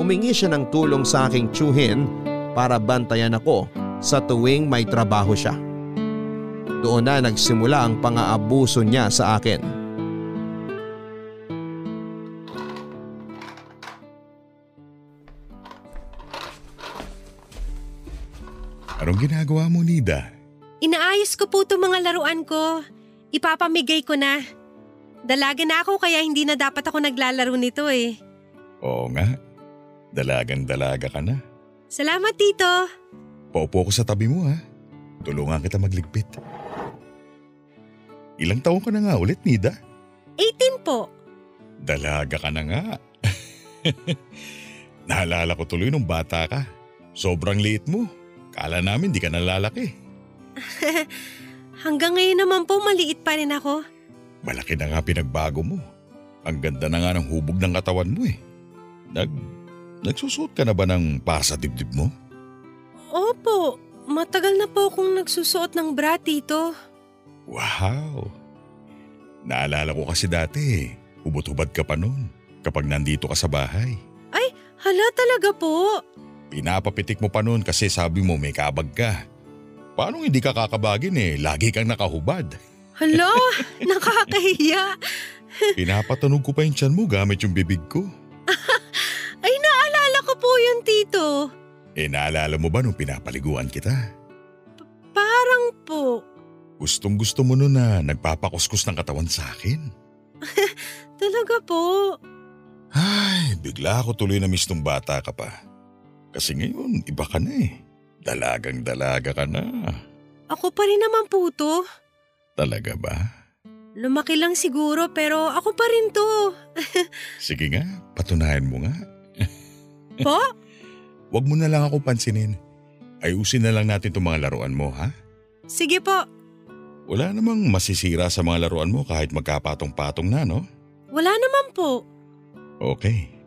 humingi siya ng tulong sa aking tsuhin para bantayan ako sa tuwing may trabaho siya. Doon na nagsimula ang pang-aabuso niya sa akin. Anong ginagawa mo, Nida? Inaayos ko po itong mga laruan ko. Ipapamigay ko na. Dalaga na ako kaya hindi na dapat ako naglalaro nito eh. Oo nga. Dalagang dalaga ka na. Salamat tito. Paupo ko sa tabi mo ha. Tulungan kita magligpit. Ilang taon ka na nga ulit, Nida? 18 po. Dalaga ka na nga. (laughs) Naalala ko tuloy nung bata ka. Sobrang liit mo. Kala namin di ka nalalaki. (laughs) Hanggang ngayon naman po maliit pa rin ako. Malaki na nga pinagbago mo. Ang ganda na nga ng hubog ng katawan mo eh. Nag, nagsusuot ka na ba ng para sa dibdib mo? Opo, matagal na po akong nagsusuot ng bra tito. Wow! Naalala ko kasi dati, hubot-hubad ka pa noon kapag nandito ka sa bahay. Hala talaga po. Pinapapitik mo pa noon kasi sabi mo may kabag ka. Paano hindi ka kakabagin eh? Lagi kang nakahubad. Hala, (laughs) nakakahiya. (laughs) Pinapatunog ko pa yung tiyan mo gamit yung bibig ko. (laughs) Ay, naalala ko po yun, tito. Eh naalala mo ba nung pinapaliguan kita? Parang po. Gustong gusto mo noon na nagpapakuskus ng katawan sa akin. Talaga po. Ay, bigla ako tuloy na miss nung bata ka pa. Kasi ngayon, iba ka na eh. Dalagang dalaga ka na. Ako pa rin naman po to. Talaga ba? Lumaki lang siguro pero ako pa rin to. (laughs) Sige nga, patunayan mo nga. (laughs) Po? wag mo na lang ako pansinin. Ayusin na lang natin itong mga laruan mo, ha? Sige po. Wala namang masisira sa mga laruan mo kahit magkapatong-patong na, no? Wala naman po. Okay.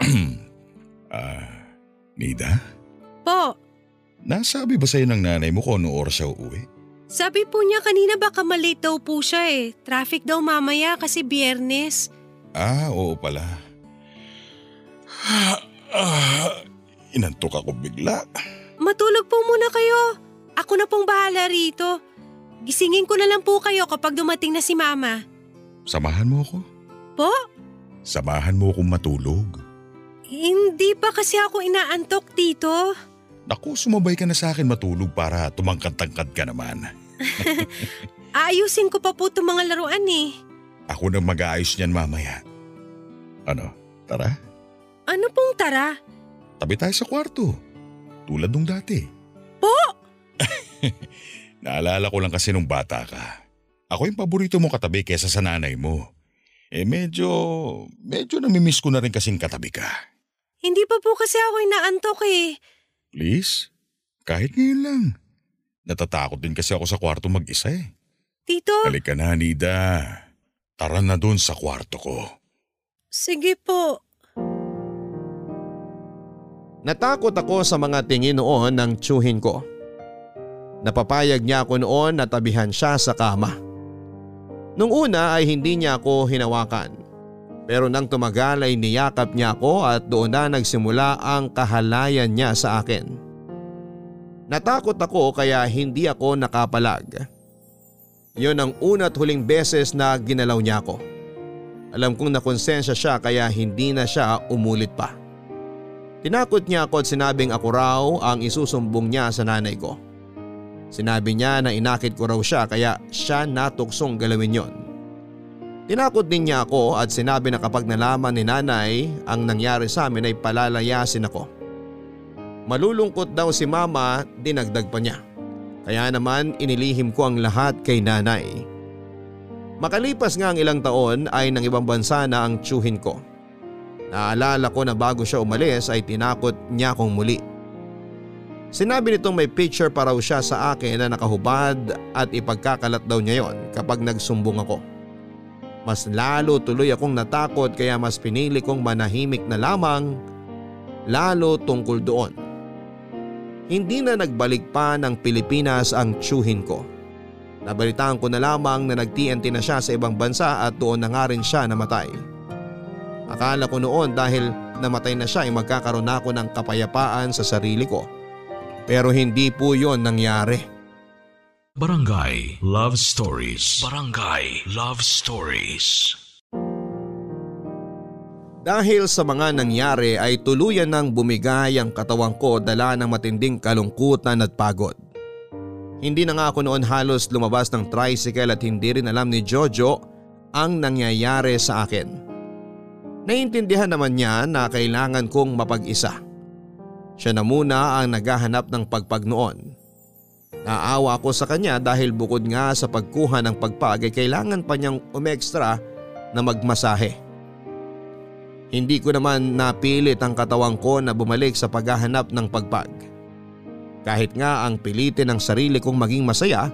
(clears throat) Ah, Nida, Po. nasabi ba sa'yo ng nanay mo kung ano oras siya uuwi? Sabi po niya kanina baka malate daw po siya eh. Traffic daw mamaya kasi biyernes. Ah, oo pala. Ah, (sighs) inantok ako bigla. Matulog po muna kayo. Ako na pong bahala rito. Gisingin ko na lang po kayo kapag dumating na si mama. Samahan mo ako? Po? Samahan mo akong matulog. Hindi pa kasi ako inaantok dito. Naku, sumabay ka na sa akin matulog para tumangkad-tangkad ka naman. (laughs) Aayusin ko pa po itong mga laruan eh. Ako nang mag-aayos niyan mamaya. Ano, tara, Ano pong tara? tabi tayo sa kwarto. Tulad nung dati. Po? (laughs) Naalala ko lang kasi nung bata ka. Ako yung paborito mong katabi kesa sa nanay mo. Eh medyo, medyo namimiss ko na rin kasing katabi ka. Hindi pa po kasi ako inaantok eh. Please, kahit ngayon lang. Natatakot din kasi ako sa kwarto mag-isa eh. Tito, Halika na, Nida. Tara na dun sa kwarto ko. sige po. Natakot ako sa mga tingin noon ng tsuhin ko. Napapayag niya ako noon na tabihan siya sa kama. Nung una ay hindi niya ako hinawakan. Pero nang tumagal ay niyakap niya ako at doon na nagsimula ang kahalayan niya sa akin. Natakot ako kaya hindi ako nakapalag. Yon ang una't huling beses na ginalaw niya ako. Alam kong nakonsensya siya kaya hindi na siya umulit pa. Tinakot niya ako at sinabing ako raw ang isusumbong niya sa nanay ko. Sinabi niya na inakit ko raw siya kaya siya natuksong galawin yon. Tinakot din niya ako at sinabi na kapag nalaman ni nanay ang nangyari sa amin ay palalayasin ako. Malulungkot daw si mama, dinagdag pa niya. Kaya naman inilihim ko ang lahat kay nanay. Makalipas nga ang ilang taon ay nang ibang bansa na ang tsuhin ko. Naalala ko na bago siya umalis ay tinakot niya akong muli. Sinabi nitong may picture pa raw siya sa akin na nakahubad at ipagkakalat daw niya yon kapag nagsumbong ako. Mas lalo tuloy akong natakot kaya mas pinili kong manahimik na lamang lalo tungkol doon. Hindi na nagbalik pa ng Pilipinas ang tsuhin ko. Nabalitaan ko na lamang na nag-TNT na siya sa ibang bansa at doon na nga rin siya namatay. Akala ko noon dahil namatay na siya ay magkakaroon ako ng kapayapaan sa sarili ko. Pero hindi po yon nangyari. Barangay Love Stories. Barangay Love Stories. Dahil sa mga nangyari ay tuluyan nang bumigay ang katawan ko dala ng matinding kalungkutan at pagod. Hindi na nga ako noon halos lumabas ng tricycle at hindi rin alam ni Jojo ang nangyayari sa akin. Naiintindihan naman niya na kailangan kong mapag-isa. Siya na muna ang naghahanap ng pagpag noon. Naawa ako sa kanya dahil bukod nga sa pagkuha ng pagpag ay kailangan pa niyang umextra na magmasahe. Hindi ko naman napilit ang katawang ko na bumalik sa paghahanap ng pagpag. Kahit nga ang pilitin ng sarili kong maging masaya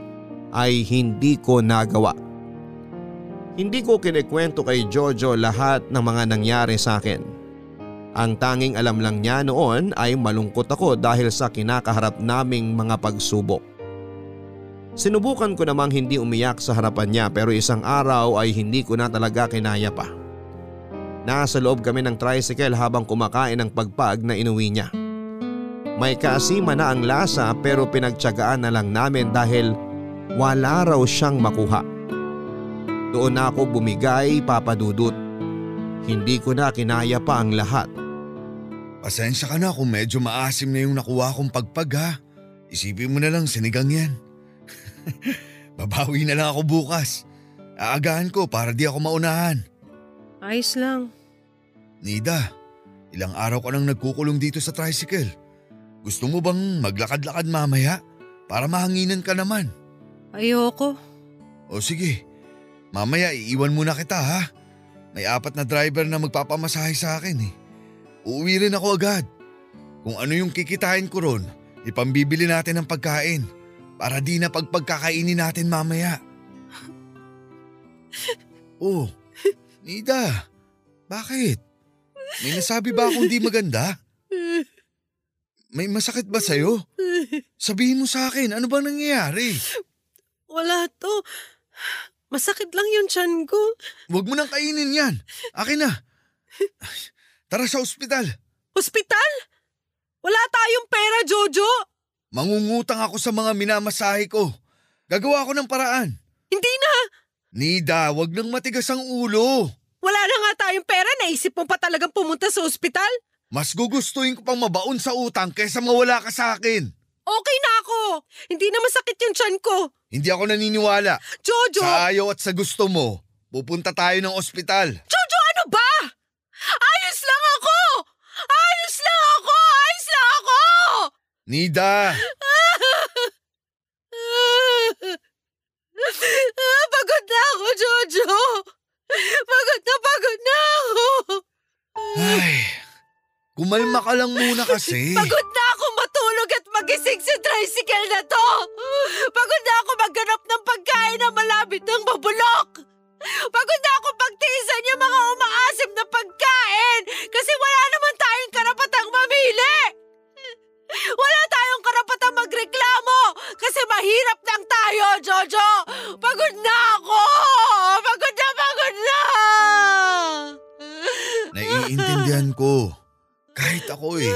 ay hindi ko nagawa. Hindi ko kinikwento kay Jojo lahat ng mga nangyari sa akin. Ang tanging alam lang niya noon ay malungkot ako dahil sa kinakaharap naming mga pagsubok. Sinubukan ko namang hindi umiyak sa harapan niya pero isang araw ay hindi ko na talaga kinaya pa. Nasa loob kami ng tricycle habang kumakain ng pagpag na inuwi niya. May kaasima na ang lasa pero pinagtyagaan na lang namin dahil wala raw siyang makuha. Doon na ako bumigay papadudot. Hindi ko na kinaya pa ang lahat. Pasensya ka na kung medyo maasim na yung nakuha kong pagpag ha. Isipin mo na lang sinigang yan. (laughs) Babawi na lang ako bukas. Aagahan ko para di ako maunahan. Ayos lang. Nida, ilang araw ka nang nagkukulong dito sa tricycle. Gusto mo bang maglakad-lakad mamaya para mahanginan ka naman? Ayoko. O sige, mamaya iiwan muna kita ha. May apat na driver na magpapamasahe sa akin eh. Uuwi rin ako agad. Kung ano yung kikitain ko ron, ipambibili natin ng pagkain para di na pagpagkakainin natin mamaya. Oh, Nida, bakit? May nasabi ba akong di maganda? May masakit ba sa'yo? Sabihin mo sa akin, ano ba nangyayari? Wala to. Masakit lang yung tiyan ko. Huwag mo nang kainin yan. Akin na. Tara sa ospital. Hospital? Wala tayong pera, Jojo. Mangungutang ako sa mga minamasahe ko. Gagawa ko ng paraan. Hindi na. Nida, wag nang matigas ang ulo. Wala na nga tayong pera. Naisip mo pa talagang pumunta sa ospital? Mas gugustuhin ko pang mabaon sa utang kaysa mawala ka sa akin. Okay na ako. Hindi na masakit yung tiyan ko. Hindi ako naniniwala. Jojo! Sa ayaw at sa gusto mo, pupunta tayo ng ospital. Jojo, ano ba? Ayos lang ako! Ayos lang ako! Nida, (laughs) pagod na ako, Jojo! Pagod na pagod na ako! ay, kumalma ka lang muna kasi. (laughs) Pagod na ako matulog at magising sa tricycle na to! Pagod na ako magganap ng pagkain na malapit ng mabulok! Pagod na ako pagtiisan yung mga umaasim na pagkain kasi wala naman tayong karapatang mamili! Wala tayong karapatang magreklamo kasi mahirap lang tayo, Jojo! Pagod na ako! Pagod na, pagod na! Naiintindihan ko. Kahit ako eh.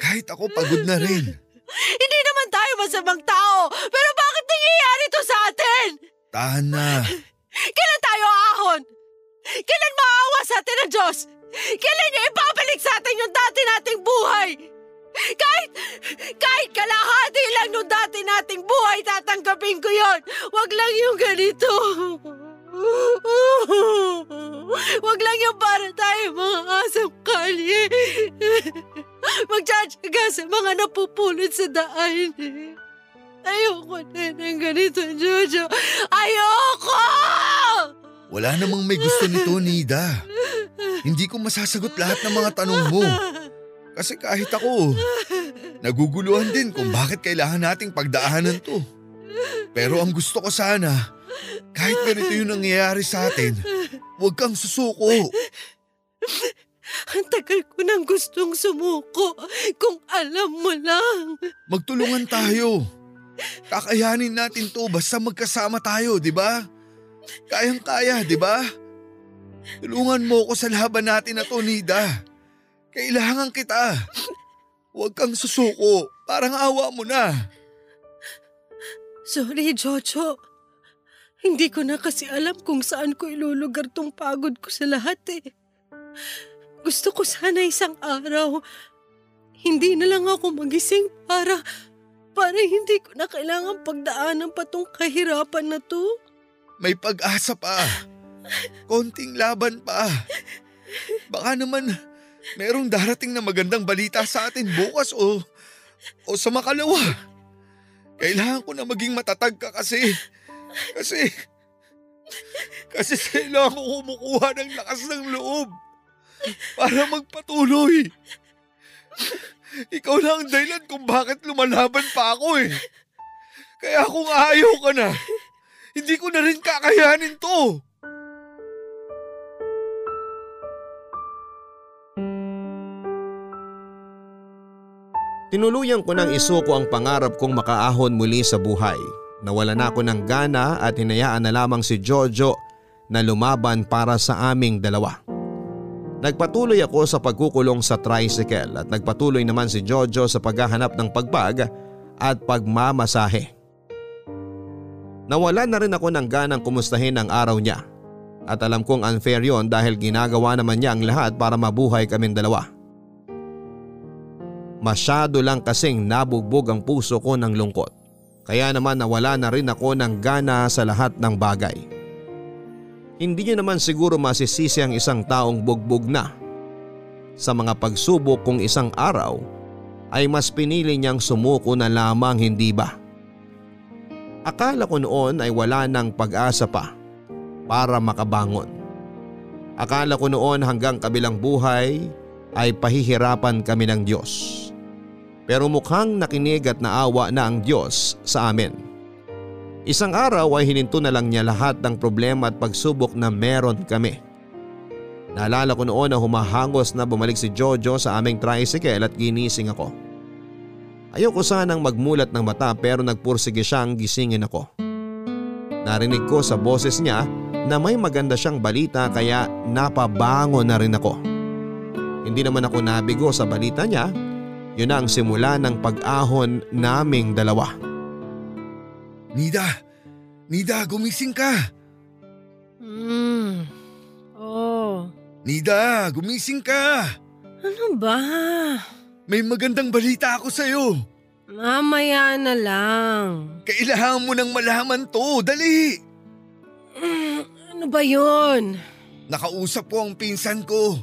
Kahit ako pagod na rin. Hindi naman tayo masamang tao, pero bakit nangyayari to sa atin? Tahan na. Kailan tayo aahon? Kailan maawa sa atin ng Diyos? Kailan niya ipabalik sa atin yung dati nating buhay? Kahit, kahit kalahati lang nung dati nating buhay, tatanggapin ko yon. Wag lang yung ganito. Wag lang yung para tayo mga asang kalye. Magtsatsaga sa mga napupulot sa daan. Ayoko na ng ganito, Jojo. Ayoko! Wala namang may gusto nito, Nida. Hindi ko masasagot lahat ng mga tanong mo. Kasi kahit ako, naguguluhan din kung bakit kailangan nating pagdaanan to. Pero ang gusto ko sana, kahit ganito yung nangyayari sa atin, huwag kang susuko. Ang tagal ko nang gustong sumuko kung alam mo lang. Magtulungan tayo. Kakayanin natin to basta magkasama tayo, di ba? Kayang-kaya, di ba? Tulungan mo ko sa laban natin na to, Nida. Kailangan kita. Huwag kang susuko. Parang awa mo na. Sorry, Jojo. Hindi ko na kasi alam kung saan ko ilulugar tong pagod ko sa lahat eh. Gusto ko sana isang araw. Hindi na lang ako magising para, para hindi ko na kailangan pagdaanan pa tong kahirapan na to. May pag-asa pa. Konting laban pa. Baka naman merong darating na magandang balita sa atin bukas o, o sa makalawa. Kailangan ko na maging matatag ka kasi. Kasi, kasi kailangan ko kumukuha ng lakas ng loob para magpatuloy. Ikaw lang ang dahilan kung bakit lumalaban pa ako eh. Kaya kung ayaw ka na, hindi ko na rin kakayanin to. Tinuluyan ko nang isuko ang pangarap kong makaahon muli sa buhay. Nawala na ako ng gana at hinayaan na lamang si Jojo na lumaban para sa aming dalawa. Nagpatuloy ako sa pagkukulong sa tricycle at nagpatuloy naman si Jojo sa paghahanap ng pagbag at pagmamasahe. Nawala na rin ako ng ganang kumustahin ang araw niya at alam kong unfair yon dahil ginagawa naman niya ang lahat para mabuhay kaming dalawa. Masyado lang kasing nabugbog ang puso ko ng lungkot. Kaya naman nawala na rin ako ng gana sa lahat ng bagay. Hindi niyo naman siguro masisisi ang isang taong bugbog na. Sa mga pagsubok kung isang araw ay mas pinili niyang sumuko na lamang hindi ba? Akala ko noon ay wala nang pag-asa pa para makabangon. Akala ko noon hanggang kabilang buhay ay pahihirapan kami ng Diyos. Pero mukhang nakinig at naawa na ang Diyos sa amin. Isang araw ay hininto na lang niya lahat ng problema at pagsubok na meron kami. Naalala ko noon na humahangos na bumalik si Jojo sa aming tricycle at ginising ako. Ayoko sanang magmulat ng mata pero nagpursige siyang gisingin ako. Narinig ko sa boses niya na may maganda siyang balita kaya napabango na rin ako. Hindi naman ako nabigo sa balita niya, yun ang simula ng pag-ahon naming dalawa. Nida! Nida, gumising ka! Hmm. Oh. Nida, gumising ka! Ano ba? May magandang balita ako sa'yo. Mamaya na lang. Kailangan mo nang malaman to, dali! Mm, ano ba yun? Nakausap ko ang pinsan ko.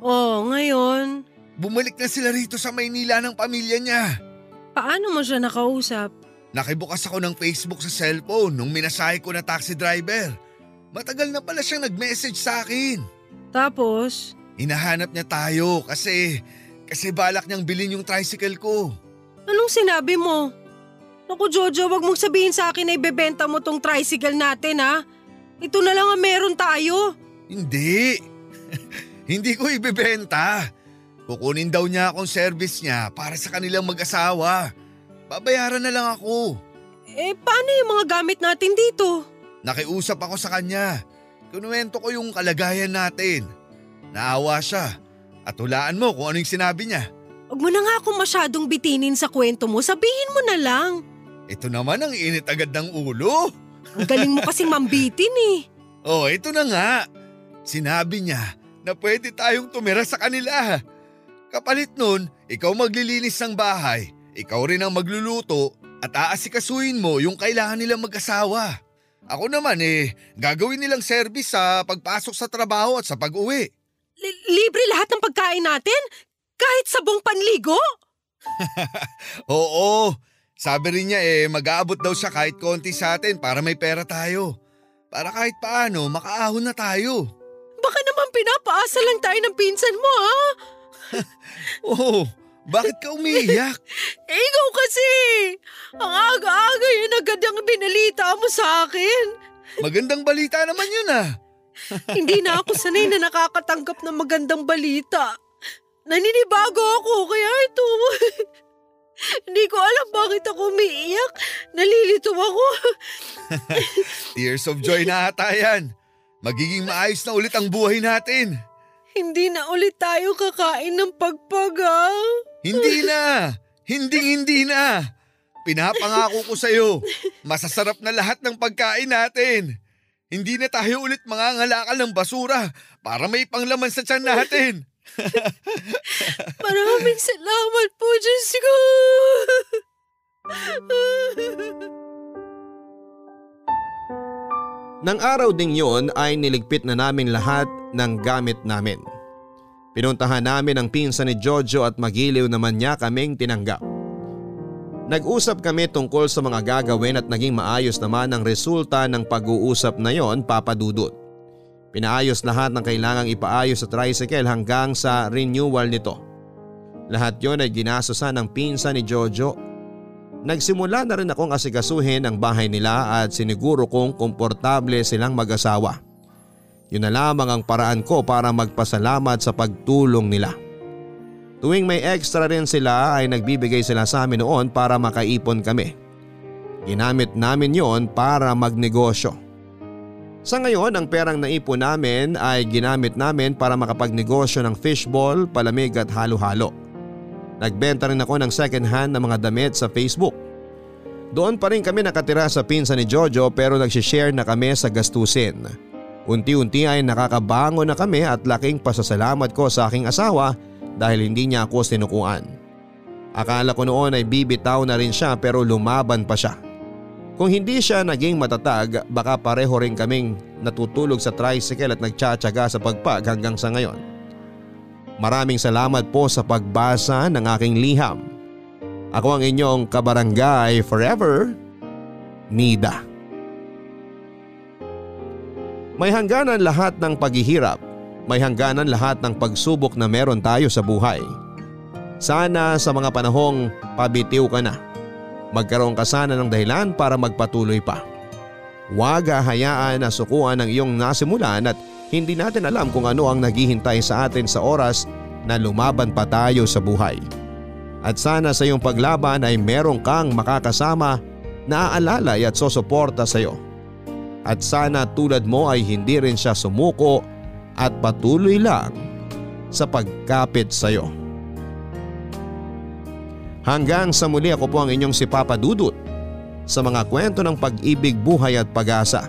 Oh, ngayon? Bumalik na sila rito sa Maynila ng pamilya niya. Paano mo siya nakausap? Nakibukas ako ng Facebook sa cellphone nung minasahe ko na taxi driver. Matagal na pala siyang nag-message sa akin. Tapos? Hinahanap niya tayo kasi, kasi balak niyang bilhin yung tricycle ko. Anong sinabi mo? Naku Jojo, wag mong sabihin sa akin na ibebenta mo tong tricycle natin ha. Ito na lang ang meron tayo. Hindi. (laughs) Hindi ko ibebenta. Kukunin daw niya akong service niya para sa kanilang mag-asawa. Babayaran na lang ako. Eh paano yung mga gamit natin dito? Nakiusap ako sa kanya. Kinuwento ko yung kalagayan natin. Naawa siya. At hulaan mo kung ano yung sinabi niya. Huwag mo na nga akong masyadong bitinin sa kwento mo. Sabihin mo na lang. Ito naman ang init agad ng ulo. Ang galing mo kasing mambitin eh. (laughs) Oh, ito na nga. Sinabi niya na pwede tayong tumira sa kanila. Kapalit nun, ikaw maglilinis ng bahay, ikaw rin ang magluluto at aasikasuhin mo yung kailangan nilang mag-asawa. Ako naman eh, gagawin nilang service sa pagpasok sa trabaho at sa pag-uwi. Li- libre lahat ng pagkain natin? Kahit sabong panligo? (laughs) Oo, sabi rin niya eh mag-aabot daw siya kahit konti sa atin para may pera tayo. Para kahit paano makaahon na tayo. Baka naman pinapaasa lang tayo ng pinsan mo ha? (laughs) Oo, bakit ka umiiyak? (laughs) Eh, ikaw kasi! Ang aga-aga yun agad ang binalita mo sa akin. Magandang balita naman yun ah. (laughs) Hindi na ako sanay na nakakatanggap ng magandang balita. Naninibago ako kaya ito. Hindi ko alam bakit ako umiiyak. Nalilito ako. Tears of joy na ata yan. Magiging maayos na ulit ang buhay natin. Hindi na ulit tayo kakain ng pagpaga. Hindi na! Hindi hindi na! Pinapangako ko sa'yo, masasarap na lahat ng pagkain natin. Hindi na tayo ulit mangangalakal ng basura para may panglaman sa tiyan natin. (laughs) Maraming salamat po, Diyos ko. (laughs) Nang araw ding yon ay niligpit na namin lahat ng gamit namin. Pinuntahan namin ang pinsan ni Jojo at magiliw naman niya kaming tinanggap. Nag-usap kami tungkol sa mga gagawin at naging maayos naman ang resulta ng pag-uusap na yon papadudot. Pinaayos lahat ng kailangang ipaayos sa tricycle hanggang sa renewal nito. Lahat yon ay ginasosan ng pinsan ni Jojo. Nagsimula na rin akong asigasuhin ang bahay nila at siniguro kong komportable silang mag-asawa. Yun na lamang ang paraan ko para magpasalamat sa pagtulong nila. Tuwing may extra rin sila ay nagbibigay sila sa amin noon para makaipon kami. Ginamit namin yon para magnegosyo. Sa ngayon ang perang naipon namin ay ginamit namin para makapagnegosyo ng fishball, palamig at halo-halo. Nagbenta rin ako ng second hand na mga damit sa Facebook. Doon pa rin kami nakatira sa pinsa ni Jojo pero nagsishare na kami sa gastusin. Unti-unti ay nakakabango na kami at laking pasasalamat ko sa aking asawa dahil hindi niya ako sinukuan. Akala ko noon ay bibitaw na rin siya pero lumaban pa siya. Kung hindi siya naging matatag baka pareho rin kaming natutulog sa tricycle at nagtsatsaga sa pagpag hanggang sa ngayon. Maraming salamat po sa pagbasa ng aking liham. Ako ang inyong kabarangay forever, Nida. May hangganan lahat ng paghihirap may hangganan lahat ng pagsubok na meron tayo sa buhay. Sana sa mga panahong pabitiw ka na, magkaroon ka sana ng dahilan para magpatuloy pa. Huwag hayaan na sukuan ng iyong nasimulan at hindi natin alam kung ano ang naghihintay sa atin sa oras na lumaban pa tayo sa buhay. At sana sa iyong paglaban ay meron kang makakasama na aalalay at sosuporta sa iyo. At sana tulad mo ay hindi rin siya sumuko at patuloy lang sa pagkapit sa iyo. Hanggang sa muli ako po ang inyong si Papa Dudut sa mga kwento ng pag-ibig, buhay at pag-asa